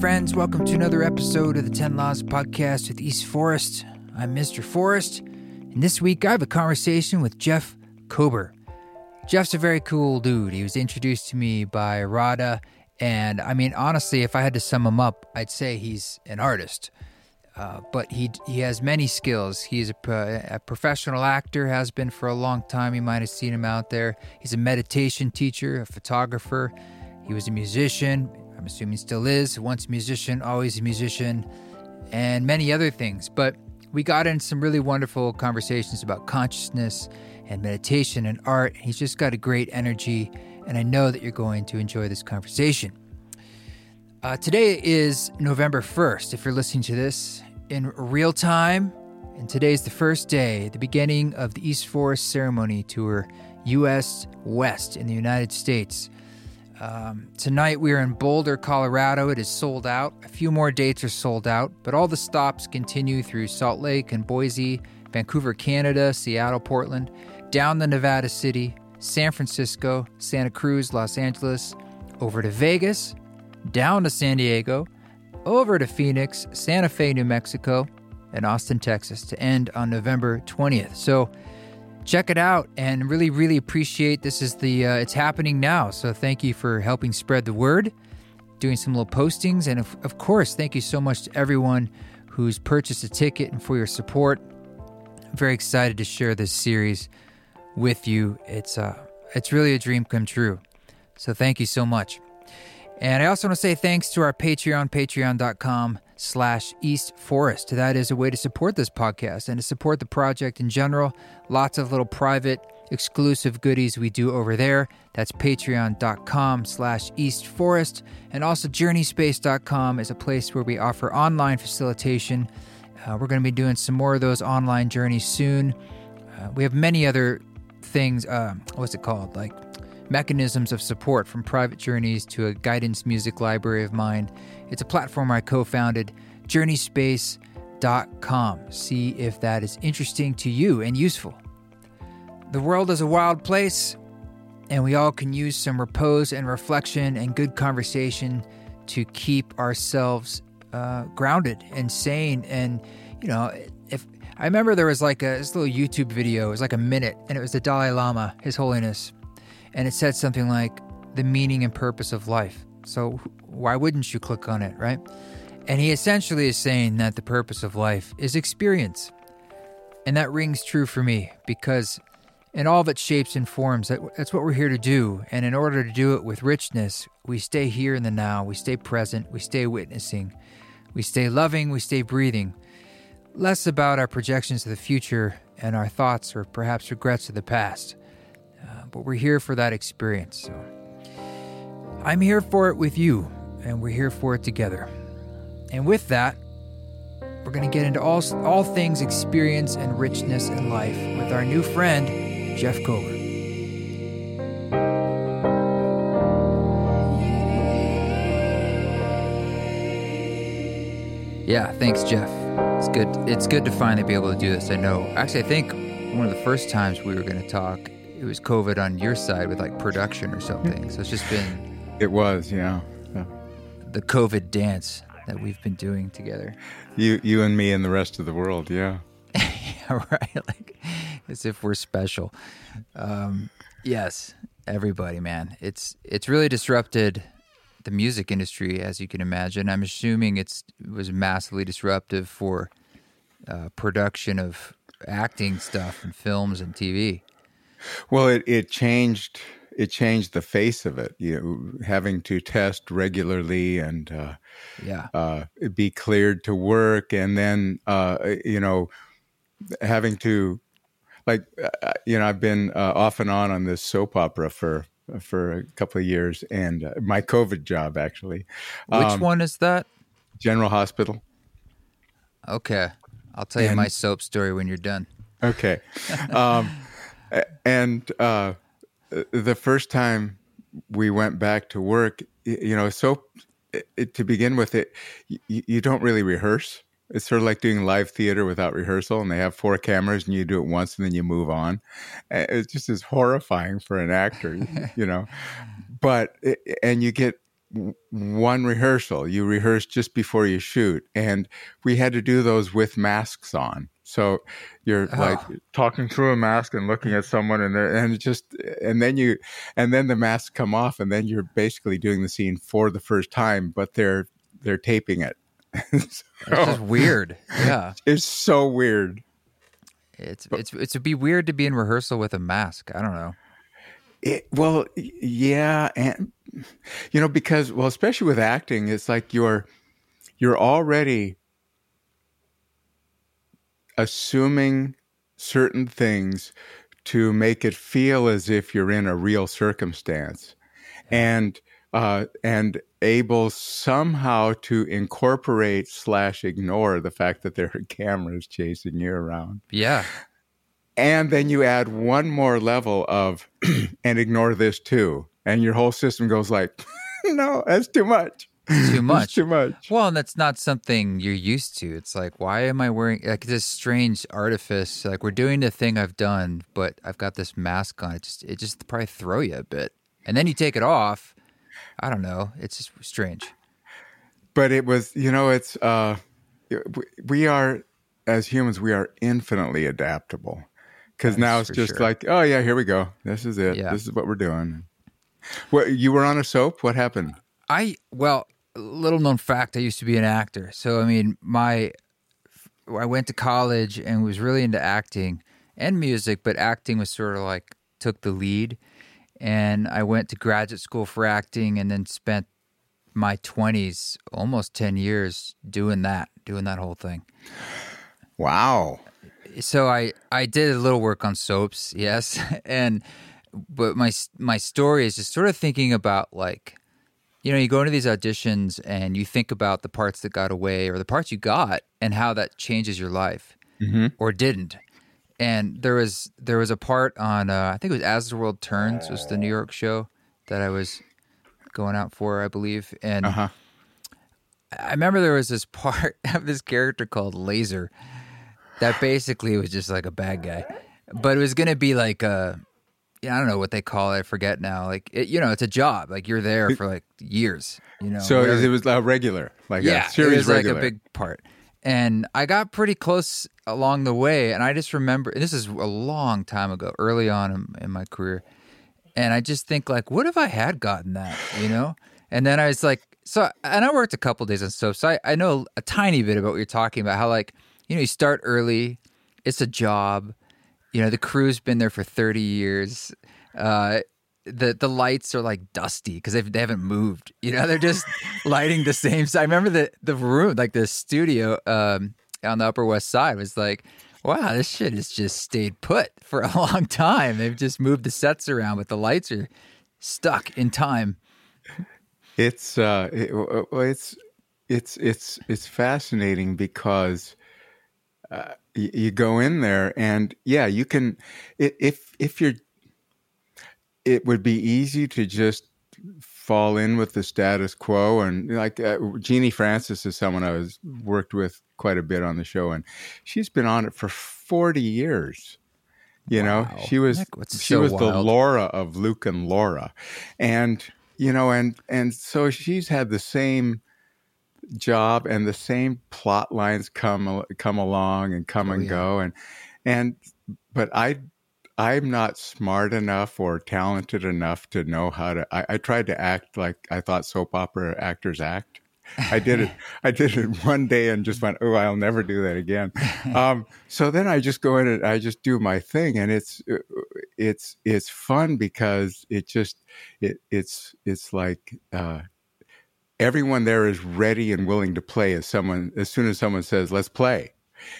Friends, welcome to another episode of the 10 Laws Podcast with East Forest. I'm Mr. Forest, and this week I have a conversation with Jeff Kober. Jeff's a very cool dude. He was introduced to me by Rada, and I mean, honestly, if I had to sum him up, I'd say he's an artist. Uh, but he he has many skills. He's a, a professional actor, has been for a long time. You might have seen him out there. He's a meditation teacher, a photographer. He was a musician. I'm assuming still is. Once a musician, always a musician, and many other things. But we got in some really wonderful conversations about consciousness and meditation and art. He's just got a great energy, and I know that you're going to enjoy this conversation. Uh, today is November 1st, if you're listening to this in real time. And today's the first day, the beginning of the East Forest Ceremony Tour, US West in the United States. Um, tonight we are in Boulder, Colorado. It is sold out. A few more dates are sold out, but all the stops continue through Salt Lake and Boise, Vancouver, Canada, Seattle, Portland, down to Nevada City, San Francisco, Santa Cruz, Los Angeles, over to Vegas, down to San Diego, over to Phoenix, Santa Fe, New Mexico, and Austin, Texas to end on November 20th. So check it out and really, really appreciate this is the, uh, it's happening now. So thank you for helping spread the word, doing some little postings. And of, of course, thank you so much to everyone who's purchased a ticket and for your support. I'm very excited to share this series with you. It's, uh, it's really a dream come true. So thank you so much. And I also want to say thanks to our Patreon, patreon.com slash East Forest. That is a way to support this podcast and to support the project in general. Lots of little private, exclusive goodies we do over there. That's patreon.com slash East Forest. And also journeyspace.com is a place where we offer online facilitation. Uh, we're going to be doing some more of those online journeys soon. Uh, we have many other things. Uh, what's it called? Like mechanisms of support from private journeys to a guidance music library of mine. It's a platform I co founded, journeyspace.com. See if that is interesting to you and useful. The world is a wild place, and we all can use some repose and reflection and good conversation to keep ourselves uh, grounded and sane. And, you know, if I remember there was like a this little YouTube video, it was like a minute, and it was the Dalai Lama, His Holiness and it said something like the meaning and purpose of life. So why wouldn't you click on it, right? And he essentially is saying that the purpose of life is experience. And that rings true for me because in all of its shapes and forms, that's what we're here to do. And in order to do it with richness, we stay here in the now, we stay present, we stay witnessing, we stay loving, we stay breathing. Less about our projections of the future and our thoughts or perhaps regrets of the past uh, but we're here for that experience. So I'm here for it with you, and we're here for it together. And with that, we're going to get into all, all things experience and richness in life with our new friend, Jeff Kober. Yeah, thanks, Jeff. It's good. It's good to finally be able to do this. I know. Actually, I think one of the first times we were going to talk, it was COVID on your side with like production or something. So it's just been. It was, yeah. yeah. The COVID dance that we've been doing together. You, you and me and the rest of the world, yeah. yeah, right. Like as if we're special. Um, yes, everybody, man. It's it's really disrupted the music industry, as you can imagine. I'm assuming it's it was massively disruptive for uh, production of acting stuff and films and TV. Well, it, it changed it changed the face of it. You know, having to test regularly and uh, yeah, uh, be cleared to work, and then uh, you know having to like uh, you know I've been uh, off and on on this soap opera for for a couple of years, and uh, my COVID job actually. Which um, one is that? General Hospital. Okay, I'll tell you my soap story when you're done. Okay. Um, and uh, the first time we went back to work, you know, so it, to begin with, it you, you don't really rehearse. It's sort of like doing live theater without rehearsal, and they have four cameras, and you do it once, and then you move on. It's just as horrifying for an actor, you know. But and you get one rehearsal. You rehearse just before you shoot, and we had to do those with masks on. So you're oh. like talking through a mask and looking at someone, and and just and then you and then the masks come off, and then you're basically doing the scene for the first time, but they're they're taping it. so, it's weird. Yeah, it's so weird. It's it's it's would be weird to be in rehearsal with a mask. I don't know. It, well, yeah, and you know because well, especially with acting, it's like you're you're already assuming certain things to make it feel as if you're in a real circumstance, and uh, and able somehow to incorporate slash ignore the fact that there are cameras chasing you around. Yeah. And then you add one more level of and ignore this too. And your whole system goes like, no, that's too much. Too much. too much. Well, and that's not something you're used to. It's like, why am I wearing like this strange artifice? Like we're doing the thing I've done, but I've got this mask on. It just it just probably throw you a bit. And then you take it off I don't know. It's just strange. But it was, you know, it's uh, we are as humans, we are infinitely adaptable because now it's just sure. like, oh yeah, here we go. This is it. Yeah. This is what we're doing. What you were on a soap? What happened? I well, little known fact. I used to be an actor. So I mean, my I went to college and was really into acting and music, but acting was sort of like took the lead and I went to graduate school for acting and then spent my 20s almost 10 years doing that doing that whole thing wow so i i did a little work on soaps yes and but my my story is just sort of thinking about like you know you go into these auditions and you think about the parts that got away or the parts you got and how that changes your life mm-hmm. or didn't and there was there was a part on uh, I think it was As the World Turns was the New York show that I was going out for, I believe, and uh-huh. I remember there was this part of this character called Laser that basically was just like a bad guy, but it was going to be like a yeah, I don't know what they call it. I forget now. Like it, you know, it's a job. Like you're there for like years. You know, so whatever. it was a regular, like yeah, a series it was regular. like a big part. And I got pretty close along the way. And I just remember, this is a long time ago, early on in, in my career. And I just think, like, what if I had gotten that, you know? And then I was like, so, and I worked a couple days on soap. So I, I know a tiny bit about what you're talking about, how, like, you know, you start early, it's a job. You know, the crew's been there for 30 years. Uh, the the lights are like dusty because they they haven't moved. You know, they're just lighting the same. side. I remember the the room, like the studio um, on the Upper West Side, was like, wow, this shit has just stayed put for a long time. They've just moved the sets around, but the lights are stuck in time. It's uh, it, it's it's it's it's fascinating because uh, you, you go in there and yeah, you can if if you're it would be easy to just fall in with the status quo and like uh, Genie Francis is someone I was worked with quite a bit on the show and she's been on it for 40 years. You wow. know, she was she so was wild. the Laura of Luke and Laura. And you know and and so she's had the same job and the same plot lines come come along and come oh, and yeah. go and and but I I'm not smart enough or talented enough to know how to. I, I, tried to act like I thought soap opera actors act. I did it. I did it one day and just went, "Oh, I'll never do that again." Um, so then I just go in and I just do my thing, and it's it's it's fun because it just it it's it's like uh, everyone there is ready and willing to play as someone as soon as someone says, "Let's play,"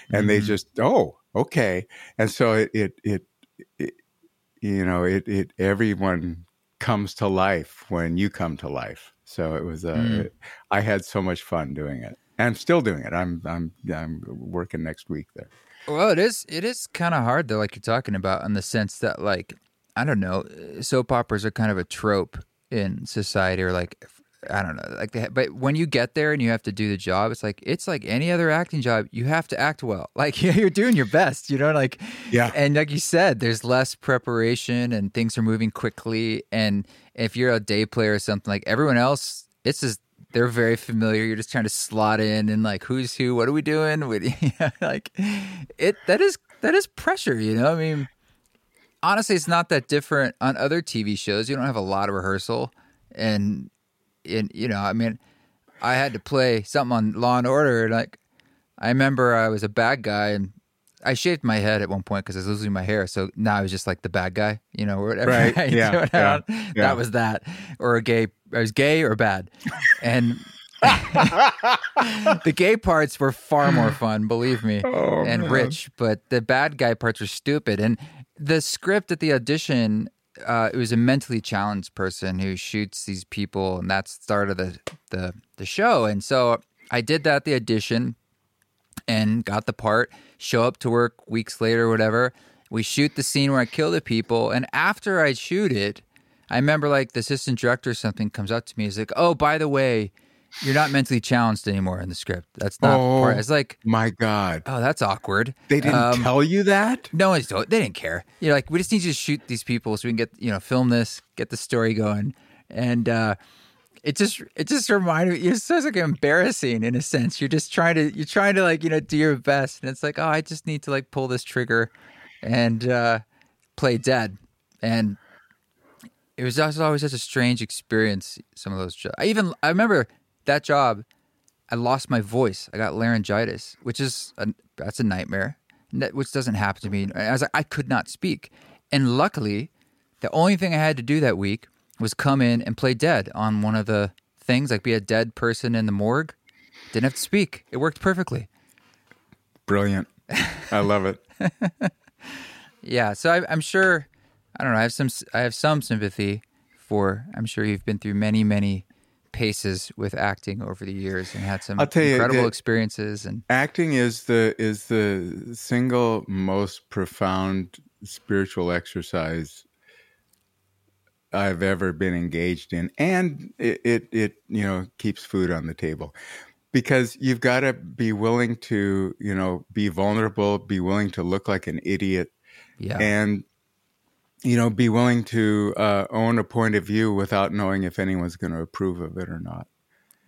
and mm-hmm. they just oh okay, and so it it it it, you know, it, it, everyone comes to life when you come to life. So it was, uh, mm. it, I had so much fun doing it and still doing it. I'm, I'm, I'm working next week there. Well, it is, it is kind of hard though, like you're talking about in the sense that like, I don't know, soap operas are kind of a trope in society or like I don't know, like they, but when you get there and you have to do the job, it's like it's like any other acting job. You have to act well, like you're doing your best, you know, like yeah. And like you said, there's less preparation and things are moving quickly. And if you're a day player or something, like everyone else it's just they're very familiar. You're just trying to slot in and like who's who, what are we doing? With like it that is that is pressure, you know? I mean honestly it's not that different on other TV shows. You don't have a lot of rehearsal and and you know, I mean I had to play something on Law and Order and like I remember I was a bad guy and I shaved my head at one point because I was losing my hair. So now I was just like the bad guy, you know, or whatever. Right. Yeah, yeah, yeah. That was that. Or a gay, I was gay or bad. And the gay parts were far more fun, believe me, oh, and man. rich. But the bad guy parts were stupid. And the script at the audition, uh, it was a mentally challenged person who shoots these people, and that's the start of the, the, the show. And so I did that the audition and got the part, show up to work weeks later whatever. We shoot the scene where I kill the people. And after I shoot it, I remember like the assistant director or something comes up to me. He's like, Oh, by the way, you're not mentally challenged anymore in the script. That's not Oh. part. It's like, My God. oh, that's awkward. They didn't Um, tell you that? no. They didn't care. You know, like we just need you to shoot these people so we can get you know film this, get the story going, and uh, it just it just reminded me. It's so like embarrassing in a sense. You're just trying to you're trying to like you know do your best, and it's like oh, I just need to like pull this trigger and uh, play dead, and it was always such a strange experience. Some of those. I even I remember that job. I lost my voice. I got laryngitis, which is a, that's a nightmare. Which doesn't happen to me. I was like, I could not speak, and luckily, the only thing I had to do that week was come in and play dead on one of the things, like be a dead person in the morgue. Didn't have to speak. It worked perfectly. Brilliant. I love it. Yeah, so I, I'm sure. I don't know. I have some. I have some sympathy for. I'm sure you've been through many, many paces with acting over the years and had some you, incredible the- experiences. And Acting is the is the single most profound spiritual exercise I've ever been engaged in, and it it, it you know keeps food on the table because you've got to be willing to you know be vulnerable, be willing to look like an idiot, yeah, and you know be willing to uh, own a point of view without knowing if anyone's going to approve of it or not.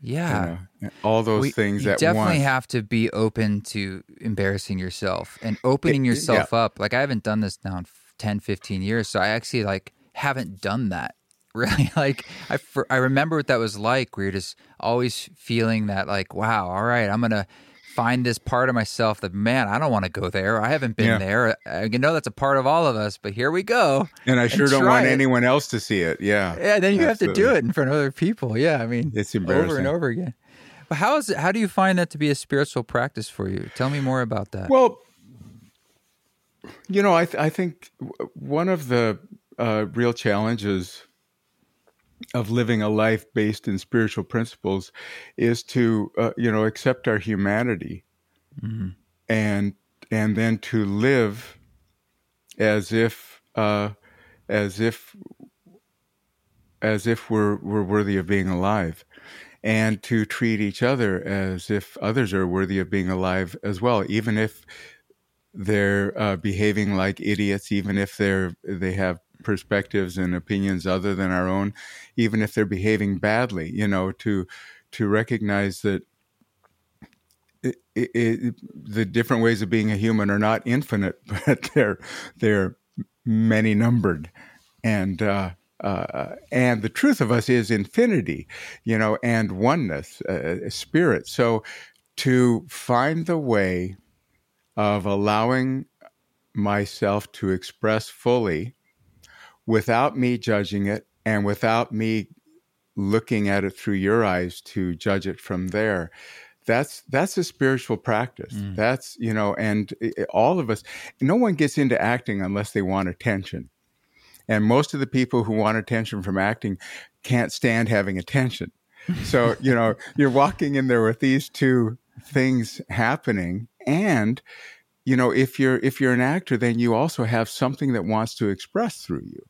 you yeah. know? all those We- things you definitely once. have to be open to embarrassing yourself and opening Yeah, yourself up like i haven't done this now in 10 15 years so i actually like haven't done that really like i for, i remember what that was like where you're just always feeling that like wow all right i'm gonna find this part of myself that man i don't want to go there i haven't been Yeah. there i know that's a part of all of us but here we go And I sure don't want it. anyone else to see it. Yeah. yeah, then you have to do it in front of other people. Yeah, I mean, It's over and over again. But how is it? How do you find that to be a spiritual practice for you? Tell me more about that. Well, you know, I th- I think one of the uh, real challenges of living a life based in spiritual principles is to uh, you know accept our humanity and and then to live as if uh, as if as if we're we're worthy of being alive and to treat each other as if others are worthy of being alive as well even if they're uh, behaving like idiots even if they're they have perspectives and opinions other than our own even if they're behaving badly you know to to recognize that it, it, it, the different ways of being a human are not infinite but they're they're many numbered and uh, uh, and the truth of us is infinity, you know, and oneness, uh, spirit. So to find the way of allowing myself to express fully without me judging it and without me looking at it through your eyes to judge it from there that's that's a spiritual practice. Mm. That's you know and all of us no one gets into acting unless they want attention. And most of the people who want attention from acting can't stand having attention. So you know you're walking in there with these two things happening and you know if you're if you're an actor then you also have something that wants to express through you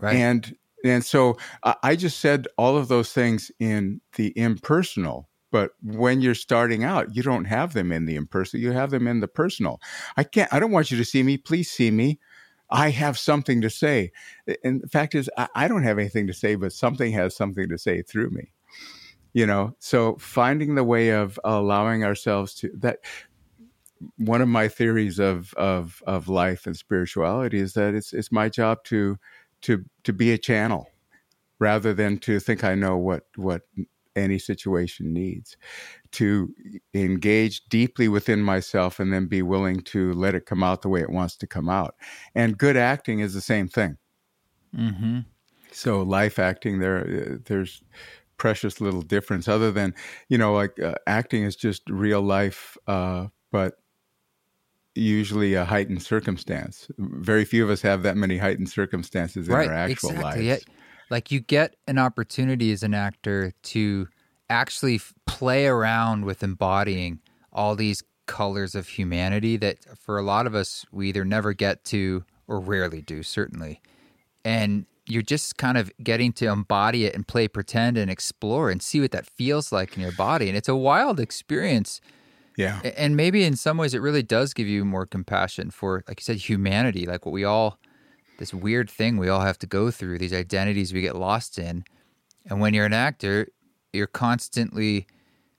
right? and and so I I just said all of those things in the impersonal. But when you're starting out, you don't have them in the impersonal. You have them in the personal. I can't. I don't want you to see me. Please see me. I have something to say. And the fact is, I, I don't have anything to say, but something has something to say through me. you know so finding the way of allowing ourselves to that one of my theories of of of life and spirituality is that it's it's my job to to to be a channel rather than to think I know what what any situation needs. To engage deeply within myself and then be willing to let it come out the way it wants to come out. And good acting is the same thing. Mm-hmm. so life acting there there's precious little difference other than you know like uh, acting is just real life uh, but usually a heightened circumstance very few of us have that many heightened circumstances in right, our actual exactly. lives Yeah. Like you get an opportunity as an actor to actually f- play around with embodying all these colors of humanity that for a lot of us we either never get to or rarely do certainly and you're just kind of getting to embody it and play pretend and explore and see what that feels like in your body and it's a wild experience yeah. And maybe in some ways it really does give you more compassion for like you said humanity like what we all this weird thing we all have to go through these identities we get lost in. And when you're an actor you're constantly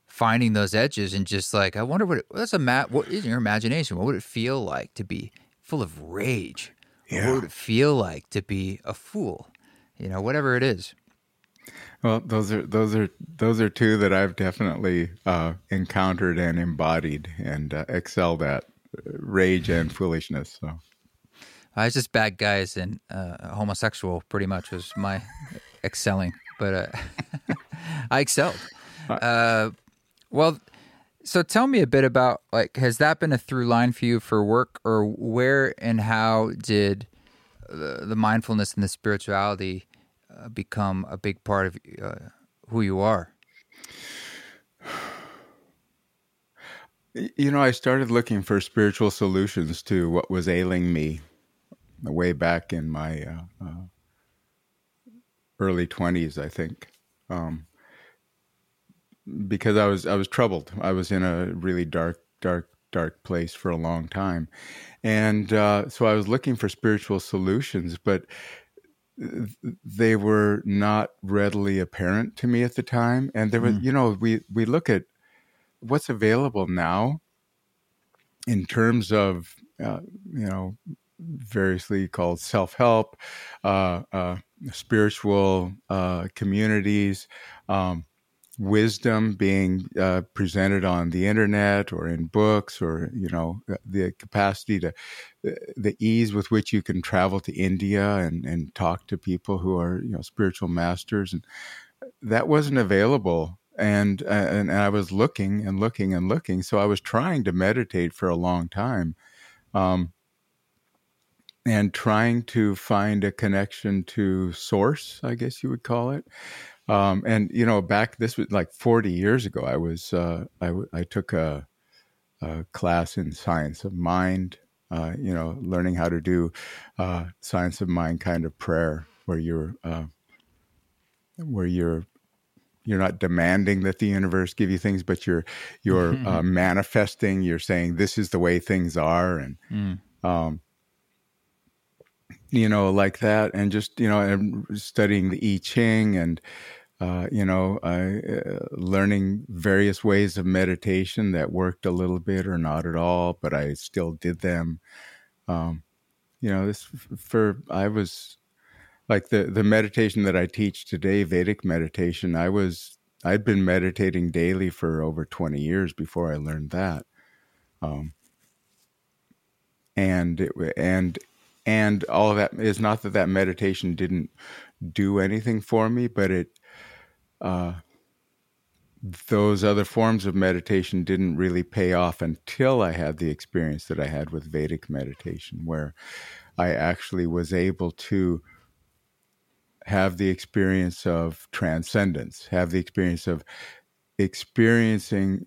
finding those edges and just like i wonder what it, what's a ma- what is your imagination? What would it feel like to be full of rage? Yeah. what would it feel like to be a fool? You know whatever it is Well, those are those are those are two that I've definitely uh, encountered and embodied and uh, excelled at uh, rage and foolishness. So I was just bad guys and uh, homosexual, pretty much was my excelling. But uh, I excelled. Uh, well, so tell me a bit about like, has that been a through line for you for work, or where and how did the, the mindfulness and the spirituality uh, become a big part of uh, who you are? You know, I started looking for spiritual solutions to what was ailing me way back in my uh, uh, early twenties, I think. Um, because I was I was troubled. I was in a really dark, dark, dark place for a long time, and uh, so I was looking for spiritual solutions, but they were not readily apparent to me at the time. And there was, you know, we we look at what's available now in terms of uh, you know variously called self-help uh, uh, spiritual uh, communities um, wisdom being uh, presented on the internet or in books or you know the capacity to the ease with which you can travel to india and, and talk to people who are you know spiritual masters and that wasn't available and, and and I was looking and looking and looking. So I was trying to meditate for a long time, um, and trying to find a connection to source, I guess you would call it. Um, and you know, back this was like forty years ago. I was uh, I, I took a, a class in science of mind. Uh, you know, learning how to do uh, science of mind kind of prayer, where you're uh, where you're you're not demanding that the universe give you things, but you're you're Mm-hmm. uh, manifesting. You're saying this is the way things are, and Mm. um, you know, like that, and just you know, and studying the I Ching and uh, you know, uh, learning various ways of meditation that worked a little bit or not at all, but I still did them. Um, you know, this for I was like the the meditation that I teach today, Vedic meditation. I was I'd been meditating daily for over twenty years before I learned that, um, and it, and and all of that is not that that meditation didn't do anything for me, but it uh, those other forms of meditation didn't really pay off until I had the experience that I had with Vedic meditation, where I actually was able to have the experience of transcendence, have the experience of experiencing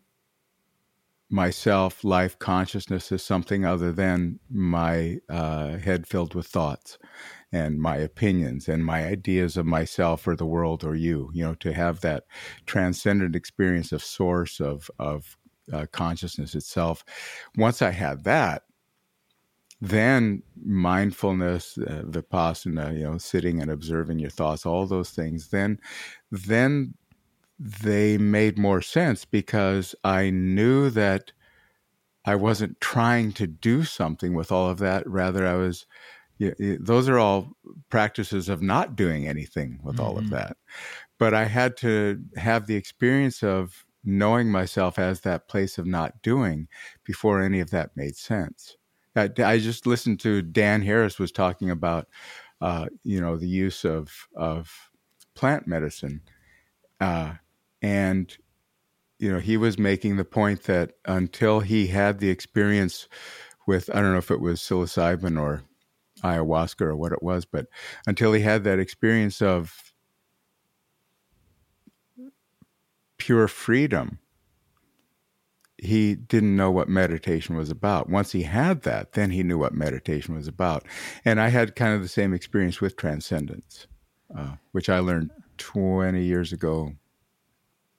myself, life, consciousness as something other than my uh, head filled with thoughts and my opinions and my ideas of myself or the world or you. You know, to have that transcendent experience of source of of uh, consciousness itself. Once I had that, then mindfulness, uh, vipassana, you know, sitting and observing your thoughts, all those things, then then they made more sense because I knew that I wasn't trying to do something with all of that. Rather, I was, you know, those are all practices of not doing anything with mm-hmm. all of mm-hmm. that. But I had to have the experience of knowing myself as that place of not doing before any of that made sense. I, I just listened to Dan Harris was talking about, uh, you know, the use of of plant medicine, uh, and you know, he was making the point that until he had the experience with, I don't know if it was psilocybin or ayahuasca or what it was, but until he had that experience of pure freedom, he didn't know what meditation was about. Once he had that, then he knew what meditation was about. And I had kind of the same experience with transcendence, uh, which I learned 20 years ago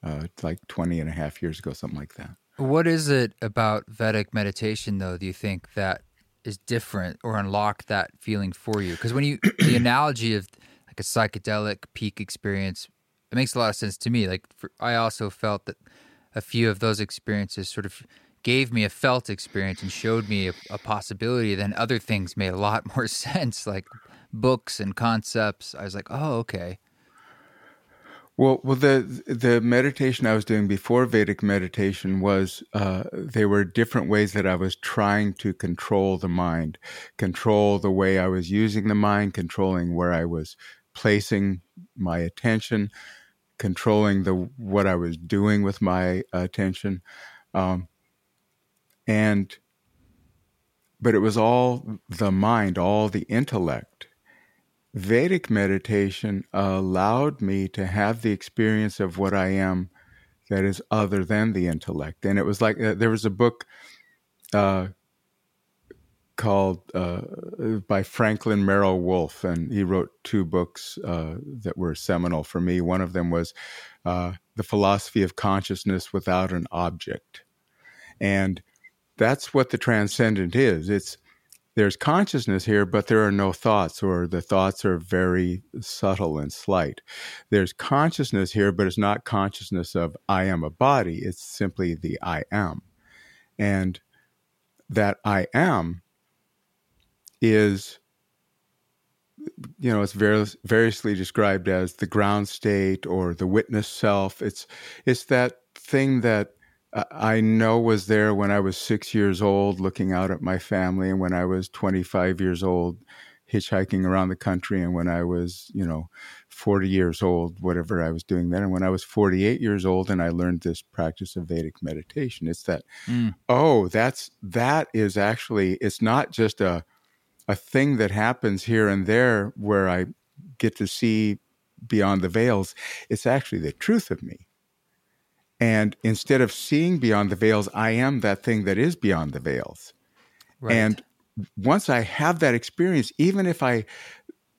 uh, like 20 and a half years ago, something like that. What is it about Vedic meditation, though, do you think that is different or unlock that feeling for you? Because when you, the analogy of like a psychedelic peak experience, it makes a lot of sense to me. Like, for, I also felt that a few of those experiences sort of gave me a felt experience and showed me a, a possibility. Then other things made a lot more sense, like books and concepts. I was like, oh, okay. Well, well, the the meditation I was doing before Vedic meditation was uh, there were different ways that I was trying to control the mind, control the way I was using the mind, controlling where I was placing my attention, controlling the what I was doing with my attention, um, and but it was all the mind, all the intellect Vedic meditation allowed me to have the experience of what I am that is other than the intellect. And it was like uh, there was a book uh, called uh, by Franklin Merrell-Wolff, and he wrote two books uh, that were seminal for me. One of them was uh, The Philosophy of Consciousness Without an Object. And that's what the transcendent is. It's there's consciousness here, but there are no thoughts, or the thoughts are very subtle and slight. There's consciousness here, but it's not consciousness of I am a body. It's simply the I am. And that I am is, you know, it's variously described as the ground state or the witness self. It's, it's that thing that I know was there when I was six years old, looking out at my family, and when I was 25 years old, hitchhiking around the country, and when I was, you know, 40 years old, whatever I was doing then, and when I was 48 years old, and I learned this practice of Vedic meditation. It's that, mm. oh, that's that is actually it's not just a a thing that happens here and there where I get to see beyond the veils. It's actually the truth of me and instead of seeing beyond the veils, I am that thing that is beyond the veils. Right. And once I have that experience, even if I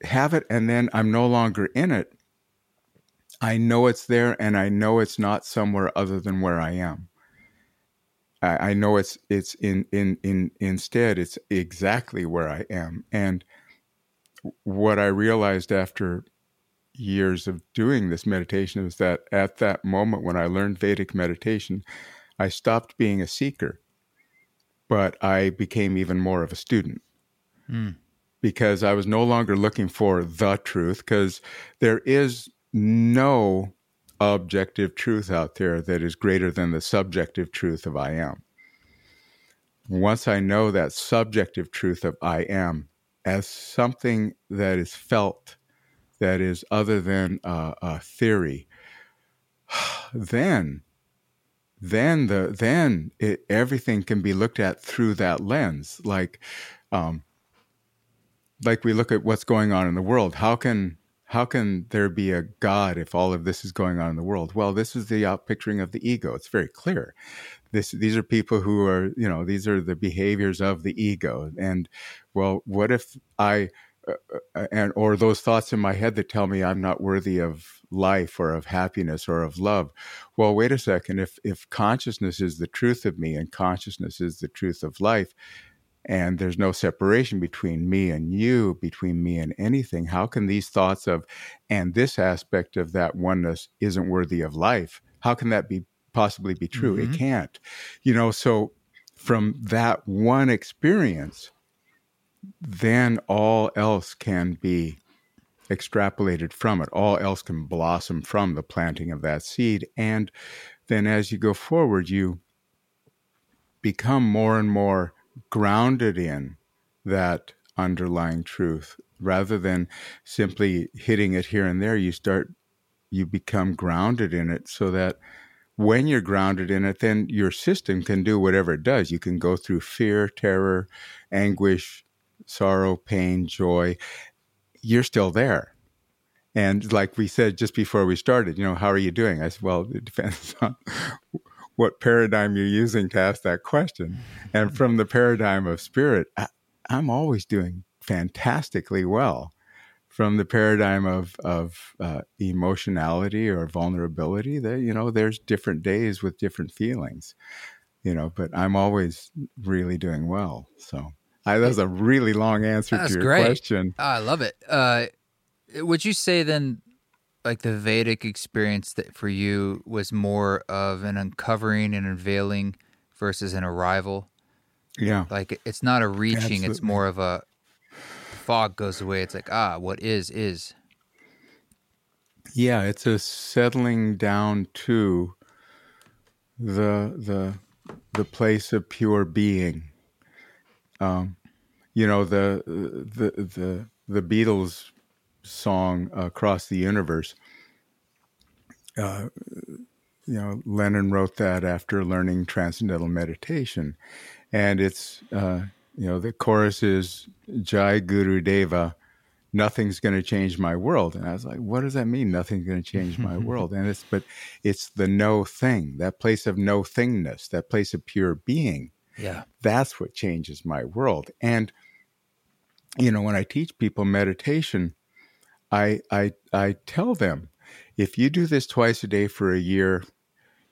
have it and then I'm no longer in it, I know it's there and I know it's not somewhere other than where I am. I, I know it's it's in in in instead it's exactly where I am. And what I realized after years of doing this meditation is that at that moment when I learned Vedic meditation, I stopped being a seeker, but I became even more of a student. Mm. Because I was no longer looking for the truth, because there is no objective truth out there that is greater than the subjective truth of I am. Once I know that subjective truth of I am as something that is felt that is other than uh, a theory, then then the then it, everything can be looked at through that lens. Like um, like we look at what's going on in the world. How can how can there be a God if all of this is going on in the world? Well, this is the outpicturing of the ego. It's very clear. This, these are people who are, you know, these are the behaviors of the ego. And well, what if I uh, uh, and or those thoughts in my head that tell me I'm not worthy of life or of happiness or of love. Well, wait a second. If if consciousness is the truth of me and consciousness is the truth of life, and there's no separation between me and you, between me and anything, how can these thoughts of, and this aspect of that oneness isn't worthy of life, how can that be possibly be true? Mm-hmm. It can't. You know, so from that one experience, then all else can be extrapolated from it. All else can blossom from the planting of that seed. And then as you go forward, you become more and more grounded in that underlying truth rather than simply hitting it here and there you start you become grounded in it so that when you're grounded in it then your system can do whatever it does you can go through fear terror anguish sorrow pain joy you're still there and like we said just before we started you know how are you doing i said well it depends on what paradigm you're using to ask that question. And from the paradigm of spirit, I, am always doing fantastically well. From the paradigm of of uh, emotionality or vulnerability, that you know, there's different days with different feelings, you know. But I'm always really doing well. So I, that was a really long answer That's to your great. question. Oh, I love it. Uh, would you say then like the Vedic experience that for you was more of an uncovering and unveiling versus an arrival. Yeah. Like it's not a reaching, Absolutely. it's more of a fog goes away. It's like, ah, what is is. Yeah, it's a settling down to the the the place of pure being. Um, you know the the the the Beatles song across the universe. Uh, you know, Lennon wrote that after learning transcendental meditation, and it's uh, you know the chorus is Jai Guru Deva, nothing's going to change my world, and I was like, what does that mean? Nothing's going to change my world, and it's but it's the no thing, that place of no thingness, that place of pure being. Yeah, that's what changes my world, and you know when I teach people meditation I, I, I tell them if you do this twice a day for a year,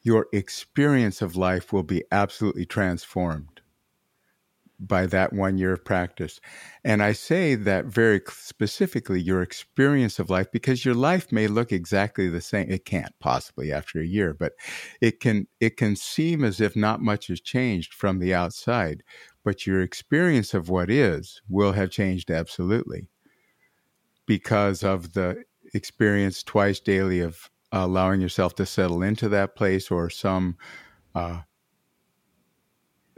your experience of life will be absolutely transformed by that one year of practice. And I say that very specifically, your experience of life, because your life may look exactly the same. It can't possibly after a year, but it can, it can seem as if not much has changed from the outside, but your experience of what is will have changed absolutely because of the experience twice daily of allowing yourself to settle into that place or some uh,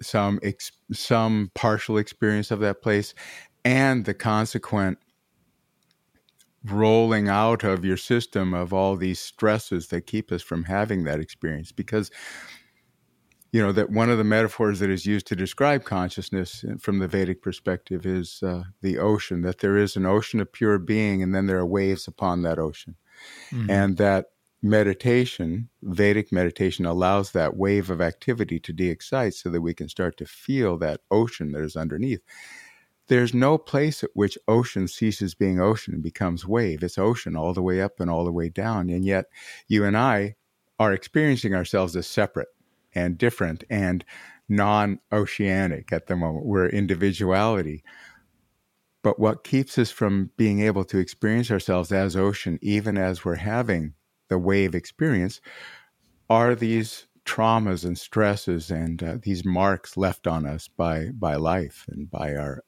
some ex- some partial experience of that place and the consequent rolling out of your system of all these stresses that keep us from having that experience because you know that one of the metaphors that is used to describe consciousness from the Vedic perspective is uh, the ocean. That there is an ocean of pure being, and then there are waves upon that ocean, mm-hmm. and that meditation, Vedic meditation, allows that wave of activity to de-excite, so that we can start to feel that ocean that is underneath. There's no place at which ocean ceases being ocean and becomes wave. It's ocean all the way up and all the way down, and yet you and I are experiencing ourselves as separate and different and non oceanic at the moment. We're individuality. But what keeps us from being able to experience ourselves as ocean, even as we're having the wave experience, are these traumas and stresses and uh, these marks left on us by by life and by our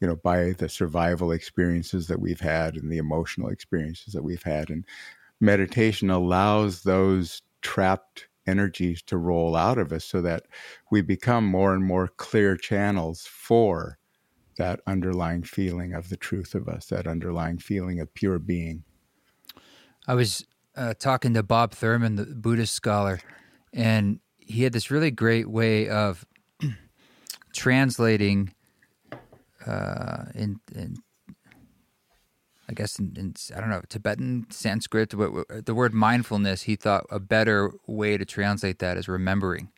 you know by the survival experiences that we've had and the emotional experiences that we've had and meditation allows those trapped energies to roll out of us so that we become more and more clear channels for that underlying feeling of the truth of us, that underlying feeling of pure being. I was uh, talking to Bob Thurman, the Buddhist scholar, and he had this really great way of translating uh, in, in I guess in, in, I don't know Tibetan Sanskrit the word mindfulness he thought a better way to translate that is remembering.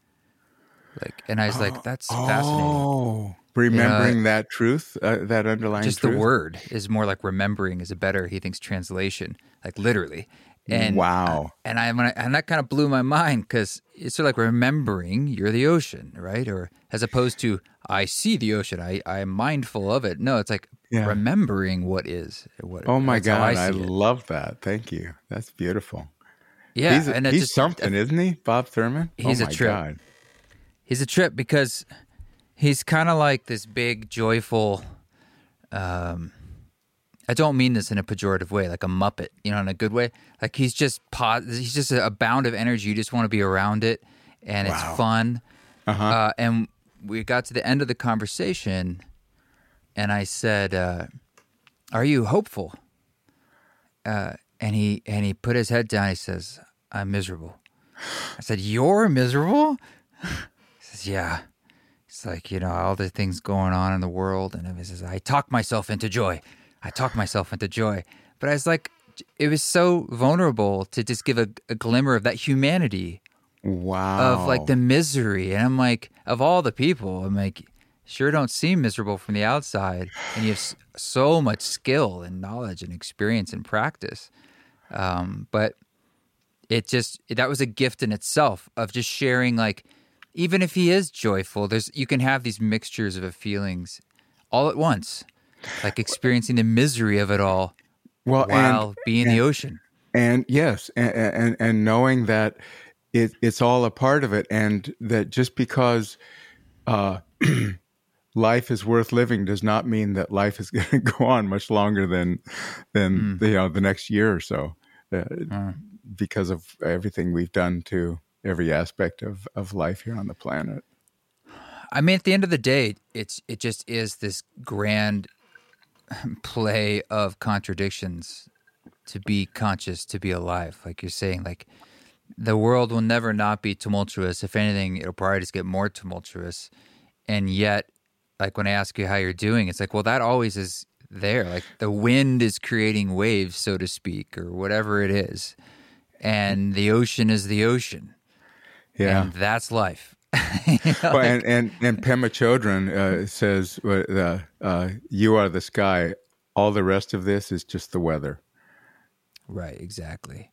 Like and I was oh, like that's oh, fascinating. remembering you know, that truth uh, that underlying just truth? the word is more like remembering is a better he thinks translation. Like literally And wow. And I, when I and that kind of blew my mind because it's sort of like remembering you're the ocean, right? Or as opposed to I see the ocean, I I'm mindful of it. No, it's like Yeah. remembering what is. What, Oh my God, I, it. love that. Thank you. That's beautiful. yeah, he's and he's just something, isn't he, Bob Thurman? He's oh a my trip. God. he's a trip because he's kind of like this big joyful um i don't mean this in a pejorative way like a muppet you know in a good way. Like he's just pos- he's just a, bound of energy. You just want to be around it and Wow. it's fun. Uh-huh. uh, and we got to the end of the conversation and i said uh, are you hopeful? Uh, and he and he put his head down. He says i'm miserable. I said you're miserable? He says yeah. It's like you know all the things going on in the world and he says i talk myself into joy i talk myself into joy but i was like it was so vulnerable to just give a, a glimmer of that humanity wow. of like the misery. And I'm like, of all the people, I'm like, sure don't seem miserable from the outside. And you have so much skill and knowledge and experience and practice. Um, but it just, that was a gift in itself of just sharing, like, even if he is joyful, there's, you can have these mixtures of feelings all at once, like experiencing the misery of it all well, while and, being the ocean. and yes, and, and and knowing that it, it's all a part of it, and that just because uh, life is worth living does not mean that life is going to go on much longer than than you know the next year or so, uh, because of everything we've done to every aspect of of life here on the planet. I mean, at the end of the day, it's it just is this grand play of contradictions to be conscious, to be alive. Like you're saying, like the world will never not be tumultuous. If anything, it'll probably just get more tumultuous. And yet, like when I ask you how you're doing, it's like, well, that always is there. Like the wind is creating waves, so to speak, or whatever it is. And mm. the ocean is the ocean. Yeah. And that's life. well, and, and and Pema Chodron uh, says, uh, uh, "You are the sky. All the rest of this is just the weather." Right, exactly.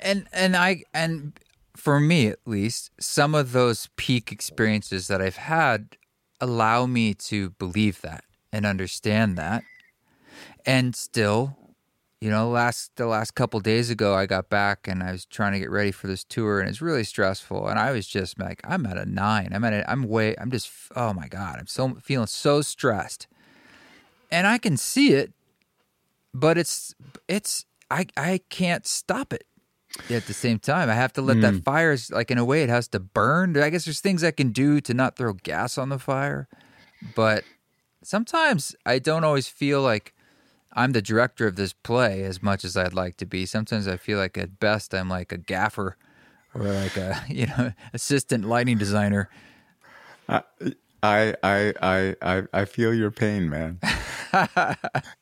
And and I and for me at least, some of those peak experiences that I've had allow me to believe that and understand that. And still, you know, last the last couple days ago I got back and I was trying to get ready for this tour and it's really stressful and I was just like I'm at a 9. I'm at a, I'm way I'm just oh my god, I'm so feeling so stressed. And I can see it but it's it's I I can't stop it. At the same time, I have to let that mm. fire like in a way it has to burn. I guess there's things I can do to not throw gas on the fire, but sometimes I don't always feel like I'm the director of this play as much as I'd like to be. Sometimes I feel like at best I'm like a gaffer or like a you know assistant lighting designer. I I I I I feel your pain, man.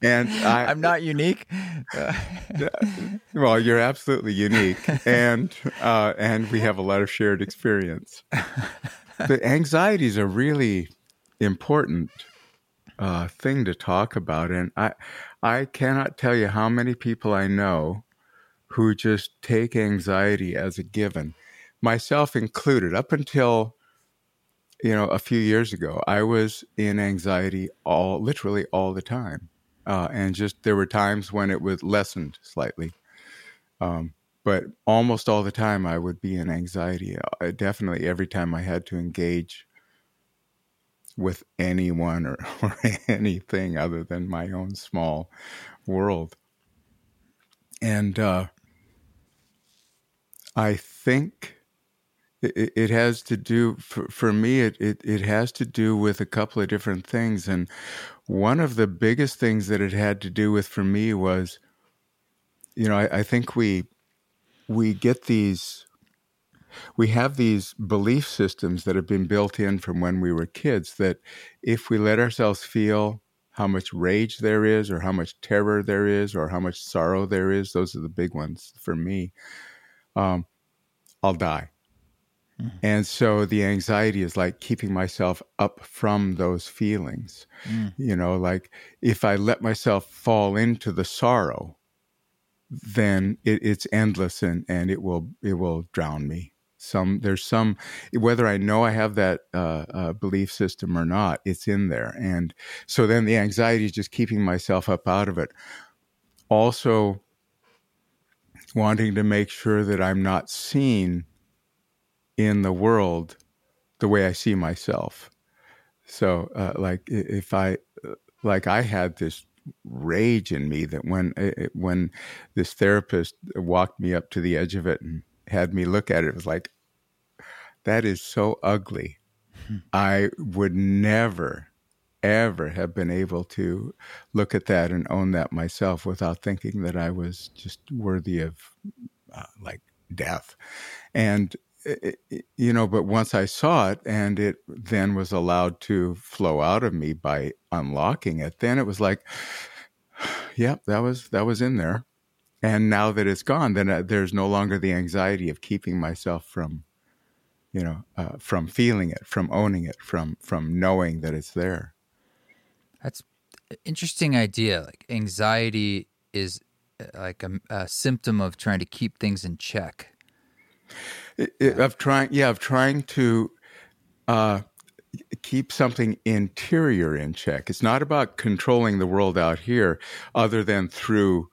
and I, I'm not unique. well, you're absolutely unique, and uh, and we have a lot of shared experience. The anxieties are really important uh, thing to talk about, and I I cannot tell you how many people I know who just take anxiety as a given, myself included. Up until you know a few years ago, I was in anxiety all literally all the time uh, and just there were times when it was lessened slightly. Um, but almost all the time, I would be in anxiety. Uh, definitely every time I had to engage with anyone or, or anything other than my own small world. And uh, I think it, it has to do for, for me it, it, it has to do with a couple of different things and one of the biggest things that it had to do with for me was you know I, I think we we get these we have these belief systems that have been built in from when we were kids that if we let ourselves feel how much rage there is or how much terror there is or how much sorrow there is those are the big ones for me um, i'll die and so the anxiety is like keeping myself up from those feelings. You know, like if I let myself fall into the sorrow, then it, it's endless and, and it will it will drown me. Some there's some whether I know I have that uh, uh, belief system or not, it's in there, and so then the anxiety is just keeping myself up out of it. Also, wanting to make sure that I'm not seen in the world the way I see myself. So, uh, like if I like I had this rage in me that when when this therapist walked me up to the edge of it and had me look at it, it was like that is so ugly. Hmm. I would never ever have been able to look at that and own that myself without thinking that I was just worthy of uh, like death. And you know, but once I saw it and it then was allowed to flow out of me by unlocking it, then it was like, yeah, that was that was in there. And now that it's gone, then uh, there's no longer the anxiety of keeping myself from, you know, uh, from feeling it, from owning it, from from knowing that it's there. That's interesting idea. Like anxiety is uh, like a, a symptom of trying to keep things in check it, of trying, yeah, of trying to uh, keep something interior in check. It's not about controlling the world out here, other than through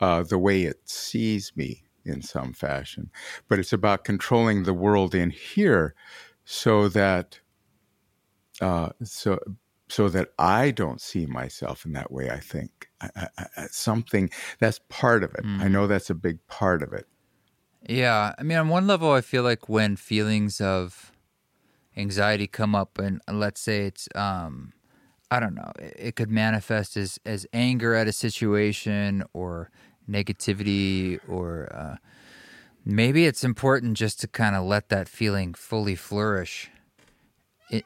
uh, the way it sees me in some fashion, but it's about controlling the world in here, so that uh, so so that I don't see myself in that way. I think I, I, something that's part of it. Mm. I know that's a big part of it. Yeah, I mean, on one level, I feel like when feelings of anxiety come up, and let's say it's, um, I don't know, it could manifest as as anger at a situation or negativity, or uh, maybe it's important just to kind of let that feeling fully flourish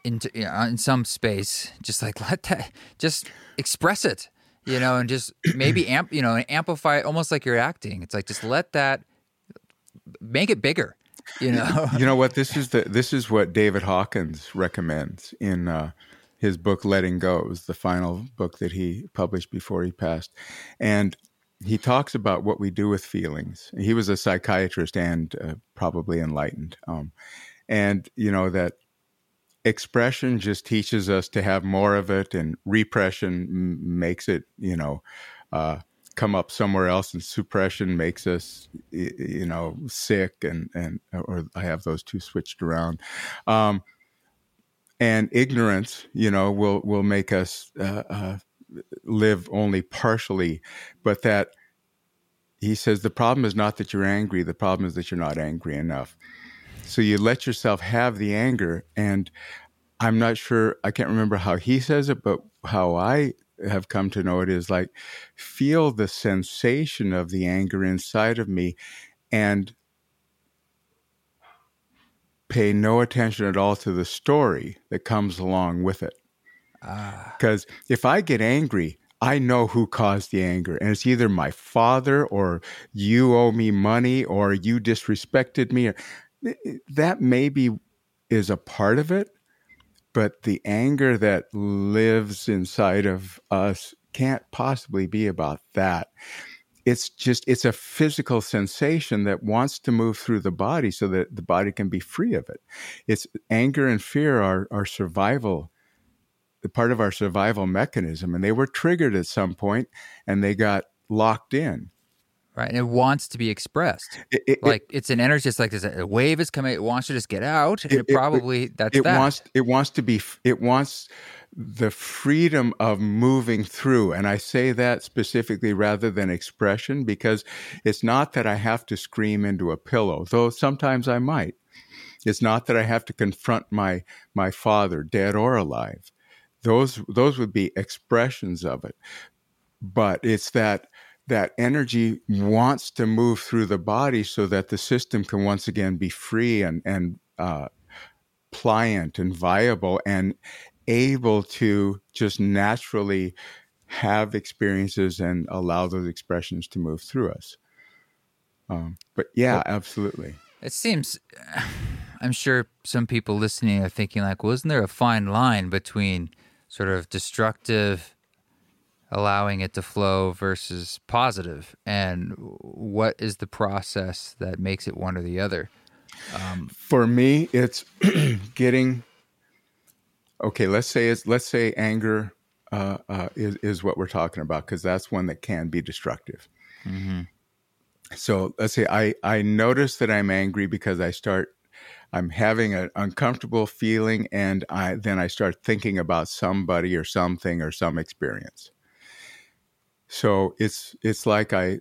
into in, in some space. Just like let that, just express it, you know, and just maybe amp, you know, amplify it, almost like you're acting. It's like just let that make it bigger. You know. you know what? This is the this is what David Hawkins recommends in uh, his book "Letting Go." It was the final book that he published before he passed, and he talks about what we do with feelings. He was a psychiatrist and uh, probably enlightened, um, and you know that expression just teaches us to have more of it, and repression m- makes it, you know. Uh, come up somewhere else and suppression makes us you know sick and and or i have those two switched around um, and ignorance you know will will make us uh, uh, live only partially but that he says the problem is not that you're angry the problem is that you're not angry enough so you let yourself have the anger and i'm not sure i can't remember how he says it but how i have come to know it is like feel the sensation of the anger inside of me and pay no attention at all to the story that comes along with it. Because ah. if I get angry, I know who caused the anger. And it's either my father or you owe me money or you disrespected me. That maybe is a part of it but the anger that lives inside of us can't possibly be about that it's just it's a physical sensation that wants to move through the body so that the body can be free of it it's anger and fear are our survival part of our survival mechanism and they were triggered at some point and they got locked in right? And it wants to be expressed. It, it, like it, it's an energy. It's like there's a wave is coming. It wants to just get out, and it, probably that's it that. wants it wants to be it wants the freedom of moving through. And I say that specifically rather than expression because it's not that I have to scream into a pillow, though sometimes I might. It's not that I have to confront my my father, dead or alive. Those those would be expressions of it. But it's that that energy wants to move through the body so that the system can once again be free and and uh, pliant and viable and able to just naturally have experiences and allow those expressions to move through us. Um, but yeah, well, absolutely. It seems, I'm sure some people listening are thinking like, well, isn't there a fine line between sort of destructive allowing it to flow versus positive. And what is the process that makes it one or the other? Um, for me it's getting okay let's say it's let's say anger uh, uh, is, is what we're talking about because that's one that can be destructive. Mm-hmm. so let's say i i notice that i'm angry because i start i'm having an uncomfortable feeling and i then i start thinking about somebody or something or some experience so it's it's like I